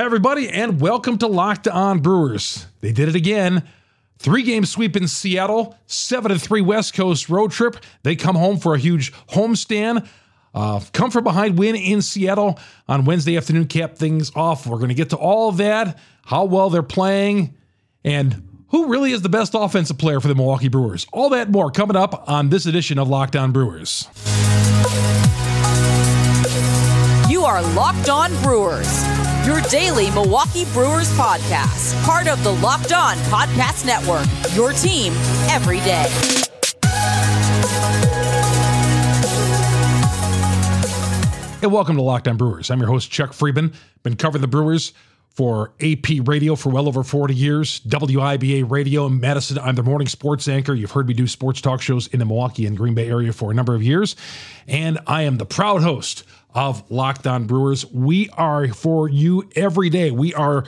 Everybody, and welcome to Locked On Brewers. They did it again. Three game sweep in Seattle, 7 3 West Coast road trip. They come home for a huge homestand. Uh, come from behind win in Seattle on Wednesday afternoon, cap things off. We're going to get to all of that, how well they're playing, and who really is the best offensive player for the Milwaukee Brewers. All that more coming up on this edition of Locked On Brewers. You are Locked On Brewers, your daily Milwaukee Brewers podcast, part of the Locked On Podcast Network, your team every day. Hey, welcome to Locked On Brewers. I'm your host, Chuck Freimund. Been covering the Brewers for AP Radio for well over 40 years, WIBA Radio in Madison. I'm the morning sports anchor. You've heard me do sports talk shows in the Milwaukee and Green Bay area for a number of years. And I am the proud host of Locked On Brewers. We are for you every day. We are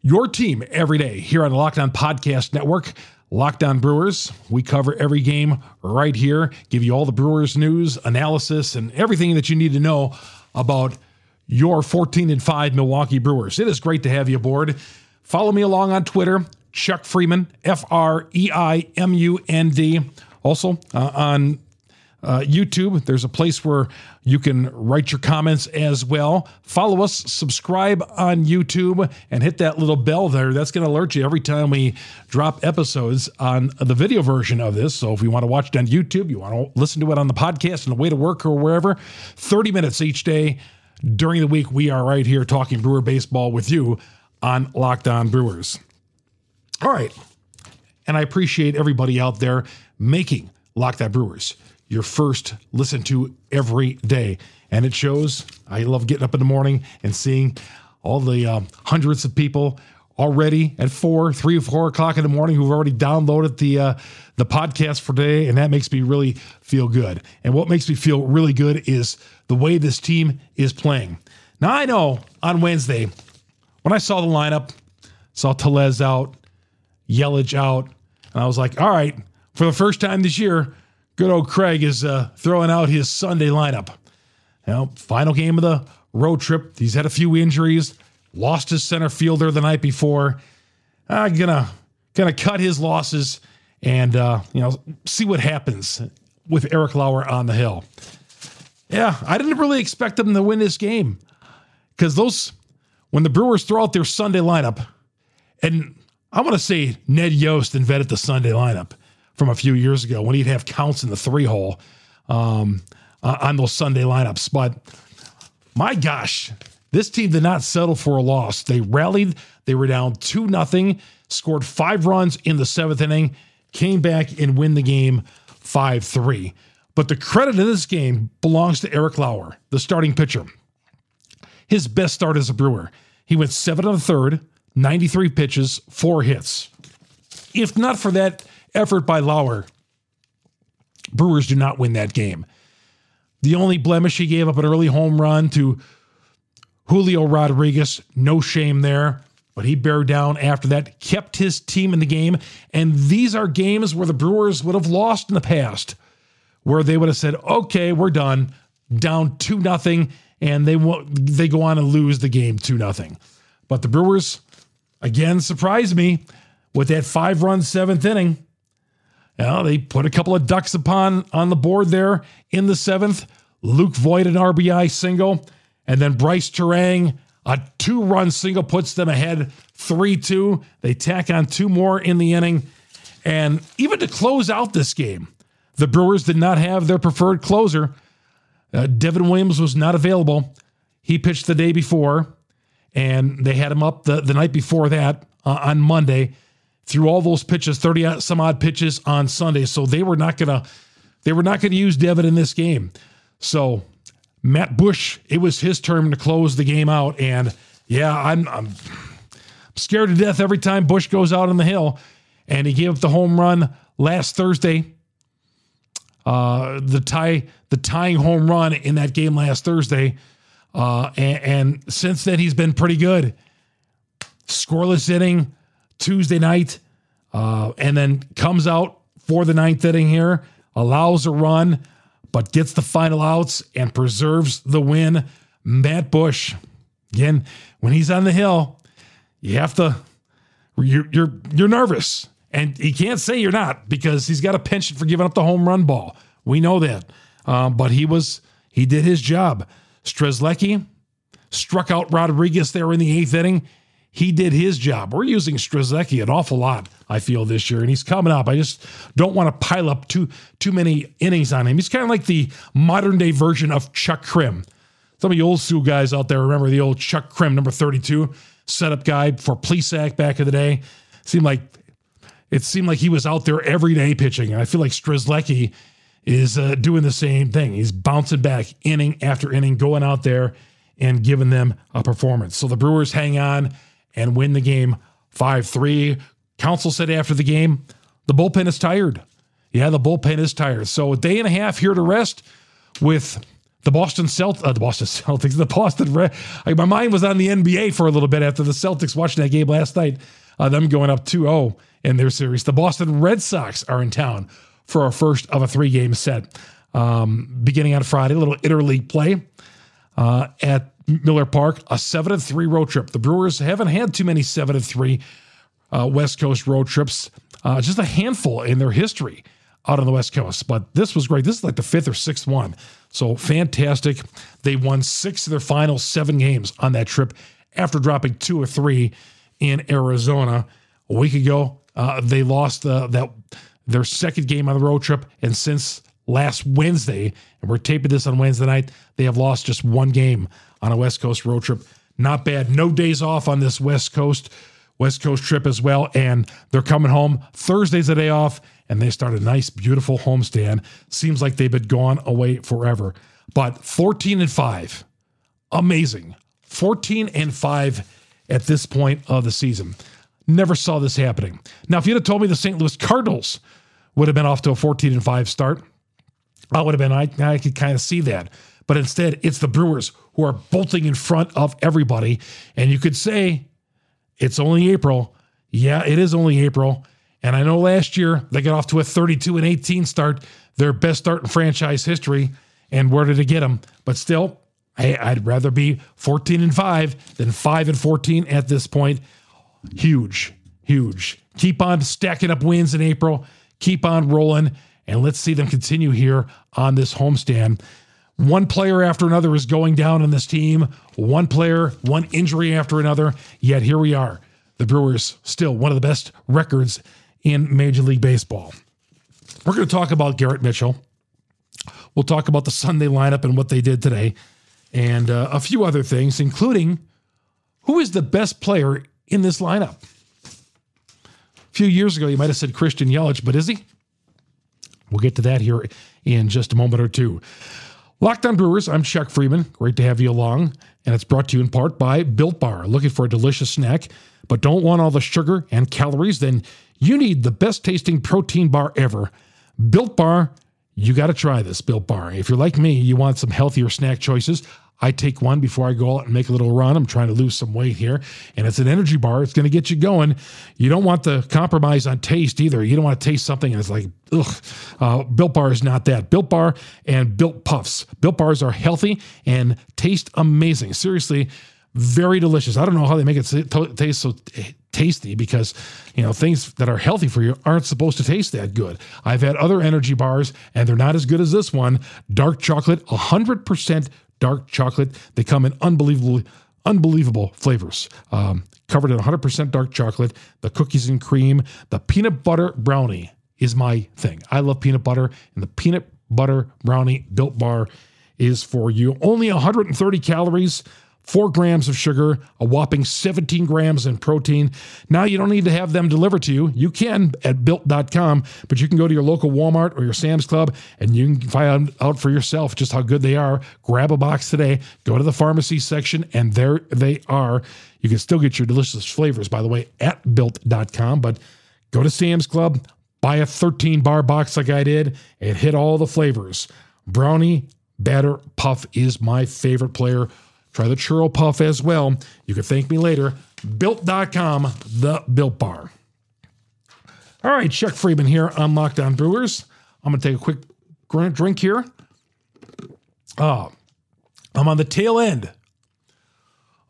your team every day here on the Locked On Podcast Network. Locked On Brewers. We cover every game right here, give you all the Brewers news, analysis, and everything that you need to know about your 14 and 5 Milwaukee Brewers. It is great to have you aboard. Follow me along on Twitter, Chuck Freimund, F R E I M U N D. Also uh, on uh, YouTube. There's a place where you can write your comments as well. Follow us, subscribe on YouTube, and hit that little bell there. That's going to alert you every time we drop episodes on the video version of this. So if you want to watch it on YouTube, you want to listen to it on the podcast on the way to work or wherever, 30 minutes each day during the week, we are right here talking Brewer baseball with you on Locked On Brewers. All right. And I appreciate everybody out there making Locked On Brewers your first listen to every day. And it shows. I love getting up in the morning and seeing all the um, hundreds of people already at four, three or four o'clock in the morning who've already downloaded the uh, the podcast for today, and that makes me really feel good. And what makes me feel really good is the way this team is playing. Now I know on Wednesday when I saw the lineup, saw Tellez out, Yelich out, and I was like, all right, for the first time this year, good old Craig is uh, throwing out his Sunday lineup. You know, final game of the road trip. He's had a few injuries, lost his center fielder the night before. I'm gonna gonna cut his losses and uh, you know see what happens with Eric Lauer on the hill. Yeah, I didn't really expect them to win this game because those when the Brewers throw out their Sunday lineup, and I want to say Ned Yost invented the Sunday lineup from a few years ago when he'd have counts in the three hole um, uh, on those Sunday lineups. But my gosh, this team did not settle for a loss. They rallied. They were down two nothing, scored five runs in the seventh inning, came back and win the game five three. But the credit of this game belongs to Eric Lauer, the starting pitcher. His best start as a Brewer. He went seven and a third, 93 pitches, four hits. If not for that effort by Lauer, Brewers do not win that game. The only blemish he gave up an early home run to Julio Rodriguez. No shame there, but he bared down after that, kept his team in the game. And these are games where the Brewers would have lost in the past, where they would have said, okay, we're done, down 2 nothing, and they, they go on and lose the game 2 nothing. But the Brewers, again, surprised me with that five run seventh inning. Know, they put a couple of ducks upon on the board there in the seventh. Luke Voit an RBI single, and then Brice Turang a two-run single puts them ahead 3-2. They tack on two more in the inning. And even to close out this game, the Brewers did not have their preferred closer. Uh, Devin Williams was not available. He pitched the day before, and they had him up the, the night before that uh, on Monday threw all those pitches, 30 some odd pitches on Sunday. So they were not gonna they were not gonna use Devin in this game. So Matt Bush, it was his turn to close the game out. And yeah, I'm I'm scared to death every time Bush goes out on the hill. And he gave up the home run last Thursday. Uh, the tie, the tying home run in that game last Thursday. Uh, and, and since then, he's been pretty good. Scoreless inning, Tuesday night, uh, and then comes out for the ninth inning here, allows a run, but gets the final outs and preserves the win. Matt Bush, Again, when he's on the hill, you have to you're you're you're nervous. And he can't say you're not because he's got a penchant for giving up the home run ball. We know that. Um, but he was he did his job. Strzelecki struck out Rodriguez there in the eighth inning. He did his job. We're using Strzelecki an awful lot, I feel, this year, and he's coming up. I just don't want to pile up too too many innings on him. He's kind of like the modern day version of Chuck Crim. Some of you old school guys out there remember the old Chuck Crim, number 32, setup guy for Plesac back in the day. Seemed like it seemed like he was out there every day pitching. And I feel like Strzelecki is uh, doing the same thing. He's bouncing back inning after inning, going out there and giving them a performance. So the Brewers hang on and win the game 5 3. Counsell said after the game, the bullpen is tired. Yeah, the bullpen is tired. So a day and a half here to rest with the Boston Celtics, uh, the Boston Celtics, the Boston Red. My mind was on the NBA for a little bit after the Celtics watching that game last night. Uh, them going up 2 0 in their series. The Boston Red Sox are in town for our first of a three game set. Um, beginning on Friday, a little interleague play uh, at Miller Park, a seven and three road trip. The Brewers haven't had too many seven and three uh, West Coast road trips, uh, just a handful in their history out on the West Coast. But this was great. This is like the fifth or sixth one. So fantastic. They won six of their final seven games on that trip after dropping two or three in Arizona a week ago. Uh, they lost uh, that their second game on the road trip, and since last Wednesday, and we're taping this on Wednesday night, they have lost just one game on a West Coast road trip. Not bad. No days off on this West Coast West Coast trip as well, and they're coming home. Thursday's a day off, and they start a nice, beautiful homestand. Seems like they've been gone away forever. But 14 and 5. Amazing. 14 and 5 at this point of the season. Never saw this happening. Now, if you'd have told me the St. Louis Cardinals would have been off to a 14 and 5 start, I would have been, I, I could kind of see that. But instead, it's the Brewers who are bolting in front of everybody. And you could say it's only April. Yeah, it is only April. And I know last year they got off to a 32 and 18 start, their best start in franchise history. And where did it get them? But still, I, I'd rather be 14 and 5 than 5 and 14 at this point. Huge, huge. Keep on stacking up wins in April. Keep on rolling. And let's see them continue here on this homestand. One player after another is going down on this team. One player, one injury after another. Yet here we are. The Brewers still one of the best records in Major League Baseball. We're going to talk about Garrett Mitchell. We'll talk about the Sunday lineup and what they did today, and uh, a few other things, including who is the best player in this lineup. A few years ago, you might have said Christian Yelich, but is he? We'll get to that here in just a moment or two. Locked On Brewers, I'm Chuck Freimund. Great to have you along. And it's brought to you in part by Built Bar. Looking for a delicious snack, but don't want all the sugar and calories? Then you need the best tasting protein bar ever. Built Bar, you got to try this Built Bar. If you're like me, you want some healthier snack choices. I take one before I go out and make a little run. I'm trying to lose some weight here, and it's an energy bar. It's going to get you going. You don't want to compromise on taste either. You don't want to taste something and it's like, ugh. Uh, Built Bar is not that. Built Bar and Built Puffs. Built Bars are healthy and taste amazing. Seriously, very delicious. I don't know how they make it taste so tasty because you know things that are healthy for you aren't supposed to taste that good. I've had other energy bars and they're not as good as this one. Dark chocolate, 100% dark chocolate. They come in unbelievable, unbelievable flavors. Um, covered in 100% dark chocolate, the cookies and cream, the peanut butter brownie is my thing. I love peanut butter, and the peanut butter brownie built bar is for you. Only 130 calories, four grams of sugar, a whopping 17 grams in protein. Now you don't need to have them delivered to you. You can at built.com, but you can go to your local Walmart or your Sam's Club and you can find out for yourself just how good they are. Grab a box today, go to the pharmacy section, and there they are. You can still get your delicious flavors, by the way, at built.com, but go to Sam's Club, buy a 13 bar box like I did, and hit all the flavors. Brownie Batter Puff is my favorite player Try the churro puff as well. You can thank me later. Built.com, the Built Bar. All right, Chuck Freimund here on Locked On Brewers. I'm going to take a quick drink here. Uh, I'm on the tail end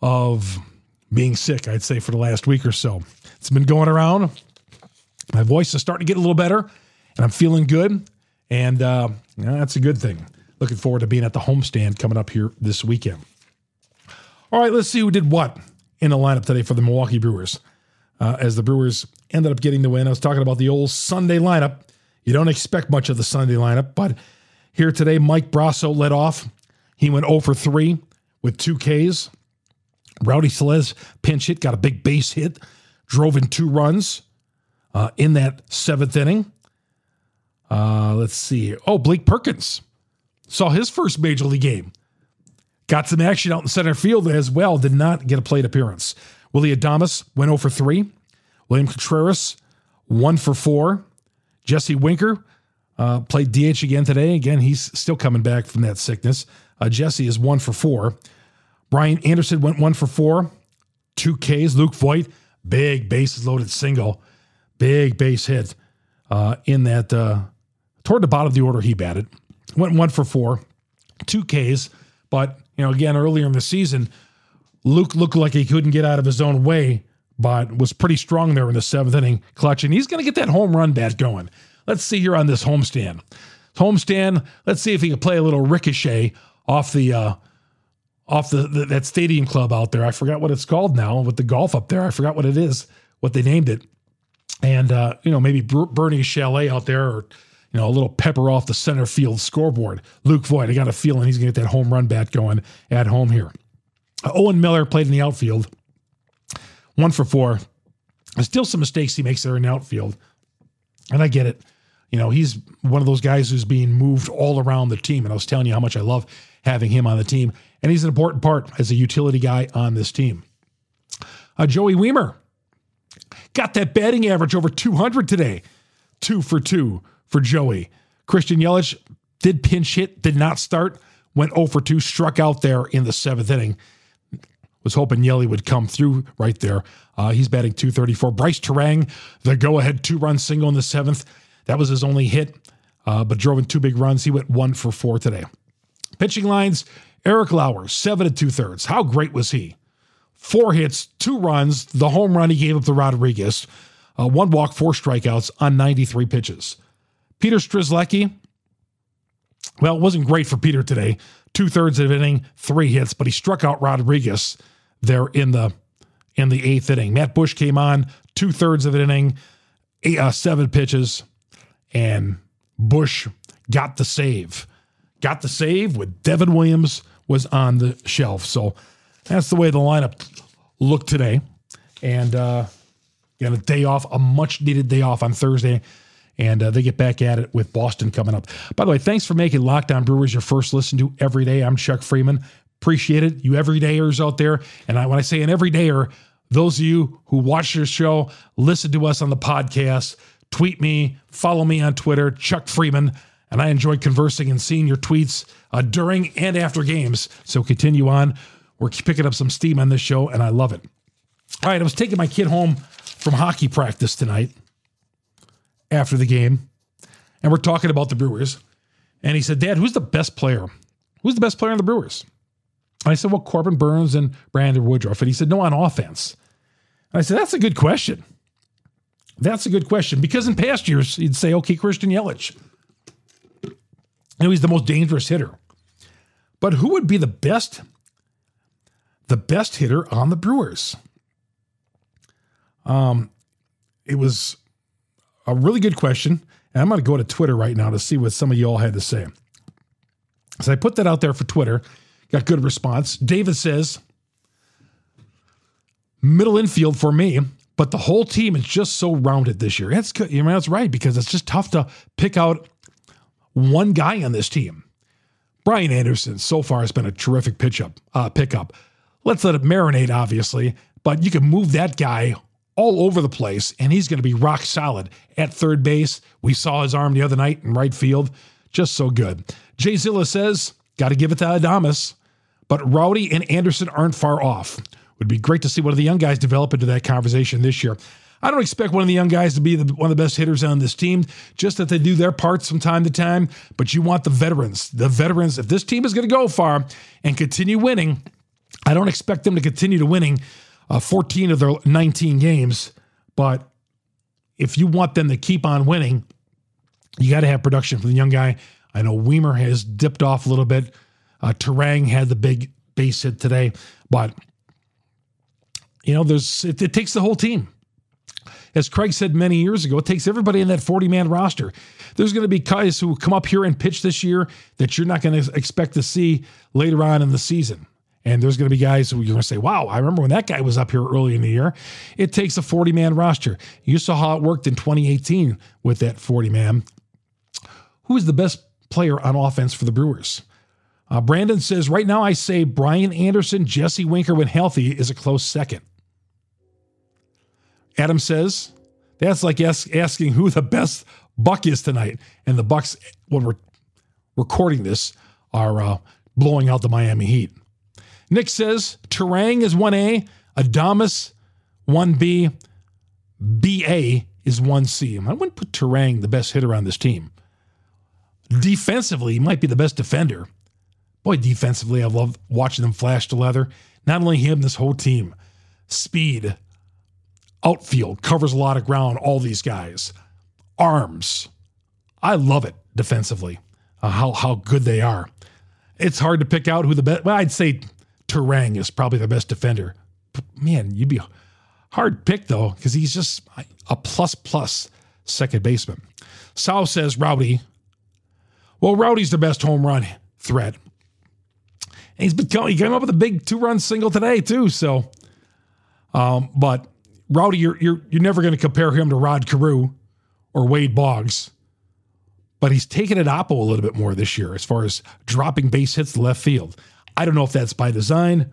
of being sick, I'd say, for the last week or so. It's been going around. My voice is starting to get a little better, and I'm feeling good. And uh, yeah, that's a good thing. Looking forward to being at the homestand coming up here this weekend. All right, let's see who did what in the lineup today for the Milwaukee Brewers. Uh, as the Brewers ended up getting the win, I was talking about the old Sunday lineup. You don't expect much of the Sunday lineup, but here today, Mike Brosseau led off. He went 0 for 3 with two Ks. Rowdy Tellez pinch hit, got a big base hit, drove in two runs uh, in that seventh inning. Uh, let's see. Oh, Blake Perkins saw his first major league game. Got some action out in center field as well. Did not get a plate appearance. Willy Adames went 0 for 3. William Contreras, 1 for 4. Jesse Winker uh, played DH again today. Again, he's still coming back from that sickness. Uh, Jesse is 1 for 4. Brian Anderson went 1 for 4. Two Ks. Luke Voit, big bases loaded single. Big base hit uh, in that uh, toward the bottom of the order he batted. Went one for four, two Ks. But, you know, again, earlier in the season, Luke looked like he couldn't get out of his own way, but was pretty strong there in the seventh inning, clutching. He's going to get that home run bat going. Let's see here on this homestand. Homestand, let's see if he can play a little ricochet off the uh, off the, the, that stadium club out there. I forgot what it's called now with the golf up there. I forgot what it is, what they named it. And uh, you know, maybe Bernie Chalet out there or you know, a little pepper off the center field scoreboard. Luke Voit, I got a feeling he's going to get that home run bat going at home here. Uh, Owen Miller played in the outfield, one for four. There's still some mistakes he makes there in the outfield, and I get it. You know, he's one of those guys who's being moved all around the team, and I was telling you how much I love having him on the team, and he's an important part as a utility guy on this team. Uh, Joey Wiemer got that batting average over 200 today, two for two for Joey. Christian Yelich did pinch hit, did not start, went 0 for 2, struck out there in the seventh inning. Was hoping Yelly would come through right there. Uh, he's batting 234. Brice Turang, the go ahead two run single in the seventh. That was his only hit, uh, but drove in two big runs. He went one for four today. Pitching lines Eric Lauer, seven and two thirds. How great was he? Four hits, two runs, the home run he gave up to Rodriguez, uh, one walk, four strikeouts on 93 pitches. Peter Strzelecki, well, it wasn't great for Peter today. Two thirds of an inning, three hits, but he struck out Rodriguez there in the in the eighth inning. Matt Bush came on two thirds of an inning, eight, uh, seven pitches, and Bush got the save. Got the save with Devin Williams was on the shelf. So that's the way the lineup looked today. And uh, got a day off, a much needed day off on Thursday and uh, they get back at it with Boston coming up. By the way, thanks for making Locked On Brewers your first listen to every day. I'm Chuck Freimund. Appreciate it. You everydayers out there. And I, when I say an everydayer, those of you who watch your show, listen to us on the podcast, tweet me, follow me on Twitter, Chuck Freimund. And I enjoy conversing and seeing your tweets uh, during and after games. So continue on. We're picking up some steam on this show, and I love it. All right, I was taking my kid home from hockey practice tonight after the game, and we're talking about the Brewers. And he said, Dad, who's the best player? Who's the best player on the Brewers? And I said, Well, Corbin Burnes and Brandon Woodruff. And he said, No, on offense. And I said, That's a good question. That's a good question because in past years, you'd say, okay, Christian Yelich. You know, he's the most dangerous hitter. But who would be the best, the best hitter on the Brewers? Um, it was a really good question. And I'm going to go to Twitter right now to see what some of you all had to say. So I put that out there for Twitter, got good response. David says, middle infield for me, but the whole team is just so rounded this year. That's good. You know, that's right because it's just tough to pick out one guy on this team. Brian Anderson so far has been a terrific pitch up, uh, pickup. Let's let it marinate, obviously, but you can move that guy all over the place, and he's going to be rock solid at third base. We saw his arm the other night in right field. Just so good. Jay Zilla says, got to give it to Adames, but Rowdy and Anderson aren't far off. Would be great to see one of the young guys develop into that conversation this year. I don't expect one of the young guys to be the, one of the best hitters on this team, just that they do their parts from time to time. But you want the veterans. The veterans, if this team is going to go far and continue winning, I don't expect them to continue to winning uh, 14 of their 19 games, but if you want them to keep on winning, you got to have production from the young guy. I know Wiemer has dipped off a little bit. Uh, Turang had the big base hit today, but you know, there's it, it takes the whole team. As Craig said many years ago, it takes everybody in that 40 man roster. There's going to be guys who come up here and pitch this year that you're not going to expect to see later on in the season. And there's going to be guys who you're going to say, wow, I remember when that guy was up here early in the year. It takes a 40 man roster. You saw how it worked in 2018 with that 40 man. Who is the best player on offense for the Brewers? Uh, Brandon says, right now I say Brian Anderson, Jesse Winker, when healthy, is a close second. Adam says, that's like ask, asking who the best Buck is tonight. And the Bucks, when we're recording this, are uh, blowing out the Miami Heat. Nick says Turang is 1A, Adames 1B, BA is 1C. I wouldn't put Turang the best hitter on this team. Defensively, he might be the best defender. Boy, defensively, I love watching them flash to leather. Not only him, this whole team. Speed, outfield, covers a lot of ground, all these guys. Arms. I love it defensively, uh, how, how good they are. It's hard to pick out who the best, well, I'd say Turang is probably the best defender. Man, you'd be hard pick though, because he's just a plus plus second baseman. Sal says Rowdy. Well, Rowdy's the best home run threat. And he's been he came up with a big two run single today too. So, um, but Rowdy, you're you're you're never going to compare him to Rod Carew or Wade Boggs. But he's taken it oppo a little bit more this year as far as dropping base hits left field. I don't know if that's by design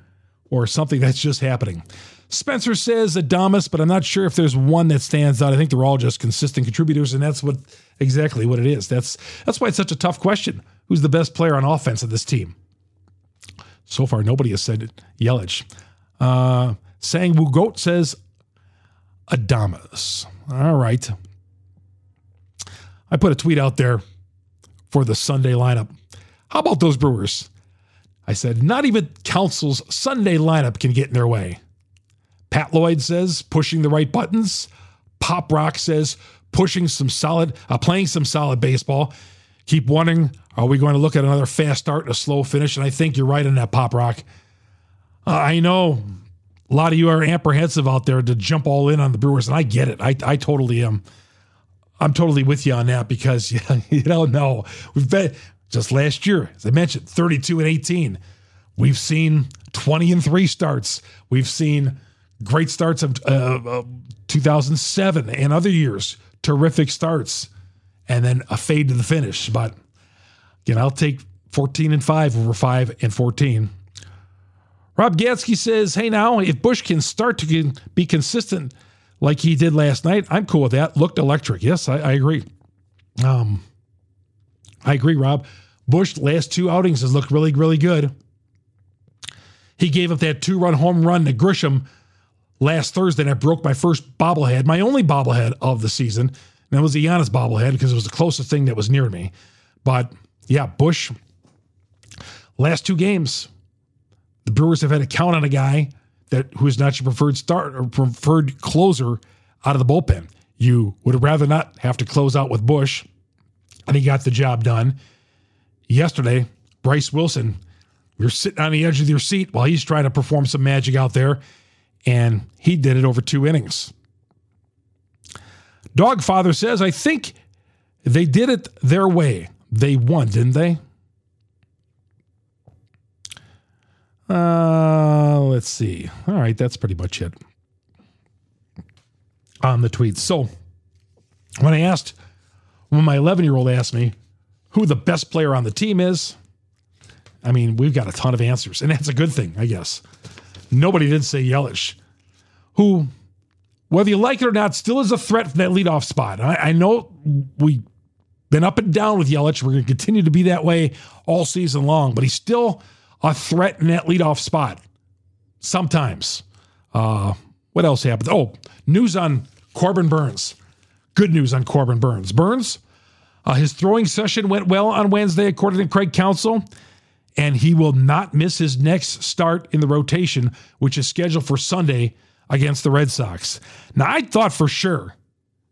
or something that's just happening. Spencer says Adames, but I'm not sure if there's one that stands out. I think they're all just consistent contributors, and that's what exactly what it is. That's that's why it's such a tough question. Who's the best player on offense of this team? So far, nobody has said Yelich. Uh, Sang Wu Goat says Adames. All right. I put a tweet out there for the Sunday lineup. How about those Brewers? I said, not even Counsell's Sunday lineup can get in their way. Pat Lloyd says, pushing the right buttons. Pop Rock says, pushing some solid, uh, playing some solid baseball. Keep wondering, are we going to look at another fast start and a slow finish? And I think you're right on that, Pop Rock. Uh, I know a lot of you are apprehensive out there to jump all in on the Brewers, and I get it. I, I totally am. I'm totally with you on that because yeah, you don't know. We've been just last year, as I mentioned, 32 and 18. We've seen 20 and 3 starts. We've seen great starts of uh, 2007 and other years, terrific starts, and then a fade to the finish. But again, I'll take 14 and 5 over 5 and 14. Rob Gatsky says, Hey, now, if Bush can start to be consistent like he did last night, I'm cool with that. Looked electric. Yes, I, I agree. Um, I agree, Rob. Bush, last two outings, has looked really, really good. He gave up that two run home run to Grisham last Thursday, and I broke my first bobblehead, my only bobblehead of the season. And that was the Giannis bobblehead because it was the closest thing that was near me. But yeah, Bush, last two games, the Brewers have had to count on a guy that who is not your preferred start or preferred closer out of the bullpen. You would rather not have to close out with Bush, and he got the job done yesterday, Bryce Wilson, you're sitting on the edge of your seat while he's trying to perform some magic out there, and he did it over two innings. Dogfather says, I think they did it their way. They won, didn't they? Uh, let's see. All right, that's pretty much it on the tweets. So when I asked, when my 11 year old asked me, who the best player on the team is, I mean, we've got a ton of answers, and that's a good thing, I guess. Nobody did say Yelich, who, whether you like it or not, still is a threat from that leadoff spot. I, I know we've been up and down with Yelich. We're going to continue to be that way all season long, but he's still a threat in that leadoff spot. Sometimes. Uh, what else happened? Oh, news on Corbin Burnes. Good news on Corbin Burnes. Burnes, uh, his throwing session went well on Wednesday, according to Craig Counsell, and he will not miss his next start in the rotation, which is scheduled for Sunday against the Red Sox. Now, I thought for sure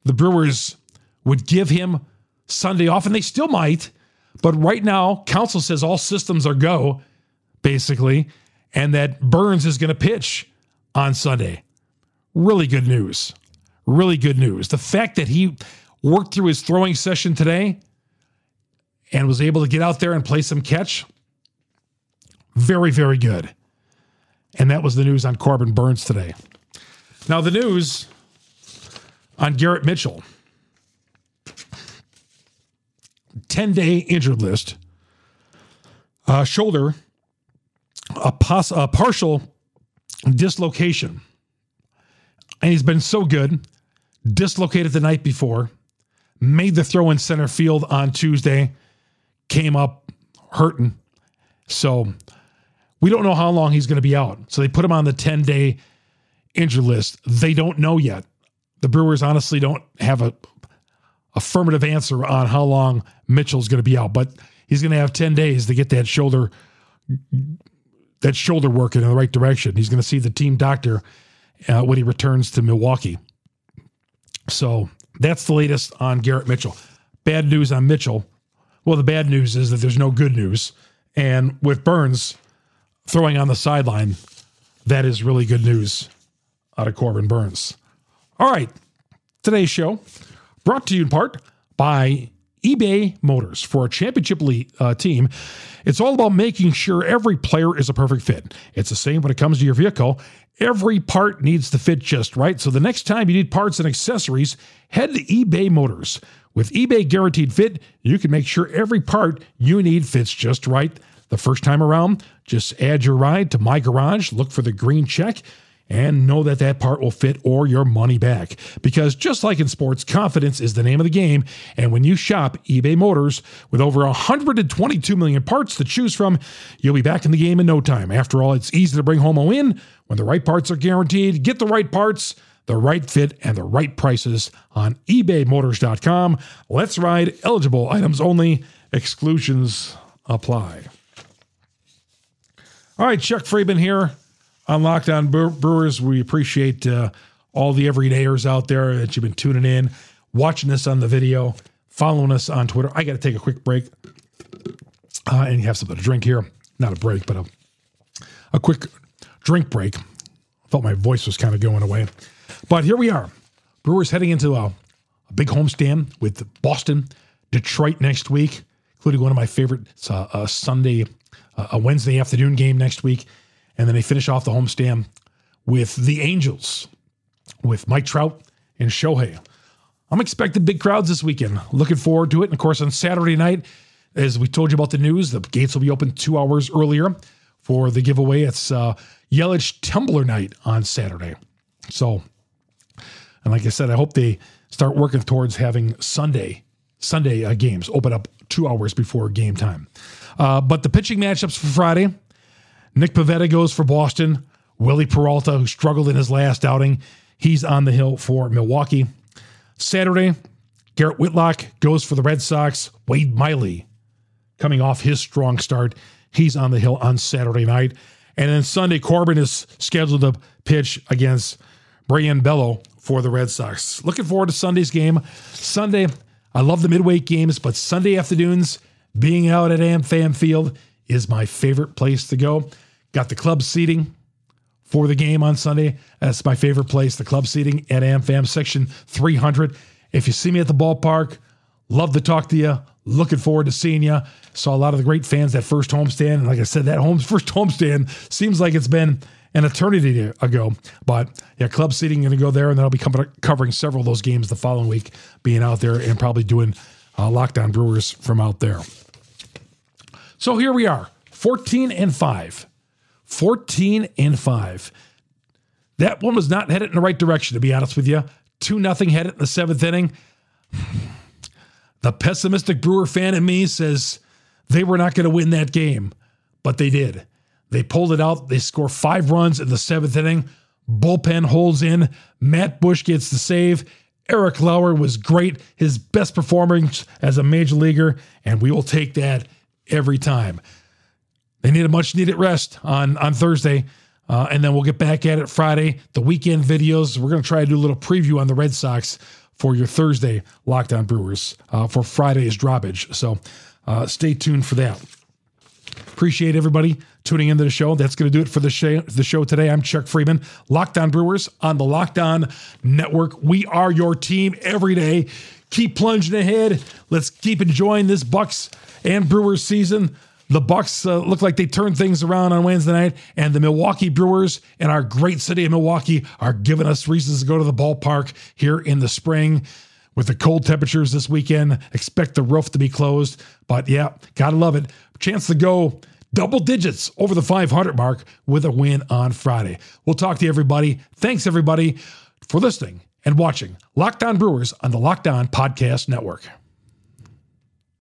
the Brewers would give him Sunday off, and they still might. But right now, Counsell says all systems are go, basically, and that Burnes is going to pitch on Sunday. Really good news. Really good news. The fact that he worked through his throwing session today and was able to get out there and play some catch, very, very good. And that was the news on Corbin Burnes today. Now, the news on Garrett Mitchell 10 day injured list, uh, shoulder, a, pos- a partial dislocation. And he's been so good, dislocated the night before, made the throw in center field on Tuesday, came up hurting. So we don't know how long he's going to be out. So they put him on the 10 day injury list. They don't know yet. The Brewers honestly don't have a affirmative answer on how long Mitchell's going to be out, but he's going to have 10 days to get that shoulder that shoulder working in the right direction. He's going to see the team doctor uh, when he returns to Milwaukee. So that's the latest on Garrett Mitchell. Bad news on Mitchell. Well, the bad news is that there's no good news. And with Burnes throwing on the sideline, that is really good news out of Corbin Burnes. All right, today's show brought to you in part by eBay Motors. For a championship uh, team, it's all about making sure every player is a perfect fit. It's the same when it comes to your vehicle. Every part needs to fit just right. So the next time you need parts and accessories, head to eBay Motors. With eBay Guaranteed Fit, you can make sure every part you need fits just right the first time around. Just add your ride to My Garage, look for the green check and know that that part will fit or your money back. Because just like in sports, confidence is the name of the game. And when you shop eBay Motors with over 122 million parts to choose from, you'll be back in the game in no time. After all, it's easy to bring home a win when the right parts are guaranteed. Get the right parts, the right fit, and the right prices on ebaymotors.com. Let's ride eligible items only, exclusions apply. All right, Chuck Freimund here on Locked On Brewers. We appreciate uh, all the everydayers out there that you've been tuning in, watching us on the video, following us on Twitter. I got to take a quick break uh, and have something to drink here. Not a break, but a, a quick drink break. I felt my voice was kind of going away. But here we are. Brewers heading into a, a big homestand with Boston, Detroit next week, including one of my favorite uh, Sunday, uh, a Wednesday afternoon game next week and then they finish off the homestand with the Angels, with Mike Trout and Shohei. I'm expecting big crowds this weekend. Looking forward to it. And of course, on Saturday night, as we told you about the news, the gates will be open two hours earlier for the giveaway. It's uh, Yelich Tumbler Night on Saturday. So, and like I said, I hope they start working towards having Sunday Sunday uh, games open up two hours before game time. Uh, but the pitching matchups for Friday, Nick Pivetta goes for Boston. Willie Peralta, who struggled in his last outing, he's on the hill for Milwaukee. Saturday, Garrett Whitlock goes for the Red Sox. Wade Miley, coming off his strong start, he's on the hill on Saturday night. And then Sunday, Corbin is scheduled to pitch against Brayan Bello for the Red Sox. Looking forward to Sunday's game. Sunday, I love the midweek games, but Sunday afternoons, being out at AmFam Field is my favorite place to go. Got the club seating for the game on Sunday. That's my favorite place, the club seating at AmFam, section 300. If you see me at the ballpark, love to talk to you. Looking forward to seeing you. Saw a lot of the great fans that first homestand. And like I said, that home first homestand seems like it's been an eternity ago. But yeah, club seating going to go there, and then I'll be covering several of those games the following week, being out there and probably doing uh, Locked On Brewers from out there. So here we are, 14 and 5. 14 and 5. That one was not headed in the right direction, to be honest with you. 2 nothing headed in the seventh inning. The pessimistic Brewer fan in me says they were not going to win that game, but they did. They pulled it out. They score five runs in the seventh inning. Bullpen holds in. Matt Bush gets the save. Eric Lauer was great, his best performance as a major leaguer, and we will take that every time. They need a much needed rest on on Thursday. Uh, and then we'll get back at it Friday. The weekend videos. We're going to try to do a little preview on the Red Sox for your Thursday Locked On Brewers uh, for Friday's droppage. So uh, stay tuned for that. Appreciate everybody tuning into the show. That's going to do it for the show, the show today. I'm Chuck Freimund, Lockdown Brewers on the Locked On Network. We are your team every day. Keep plunging ahead. Let's keep enjoying this Bucks and Brewers season. The Bucks uh, look like they turned things around on Wednesday night, and the Milwaukee Brewers in our great city of Milwaukee are giving us reasons to go to the ballpark here in the spring. With the cold temperatures this weekend, expect the roof to be closed. But yeah, gotta love it. Chance to go double digits over the 500 mark with a win on Friday. We'll talk to you, everybody. Thanks, everybody, for listening and watching Locked On Brewers on the Locked On Podcast Network.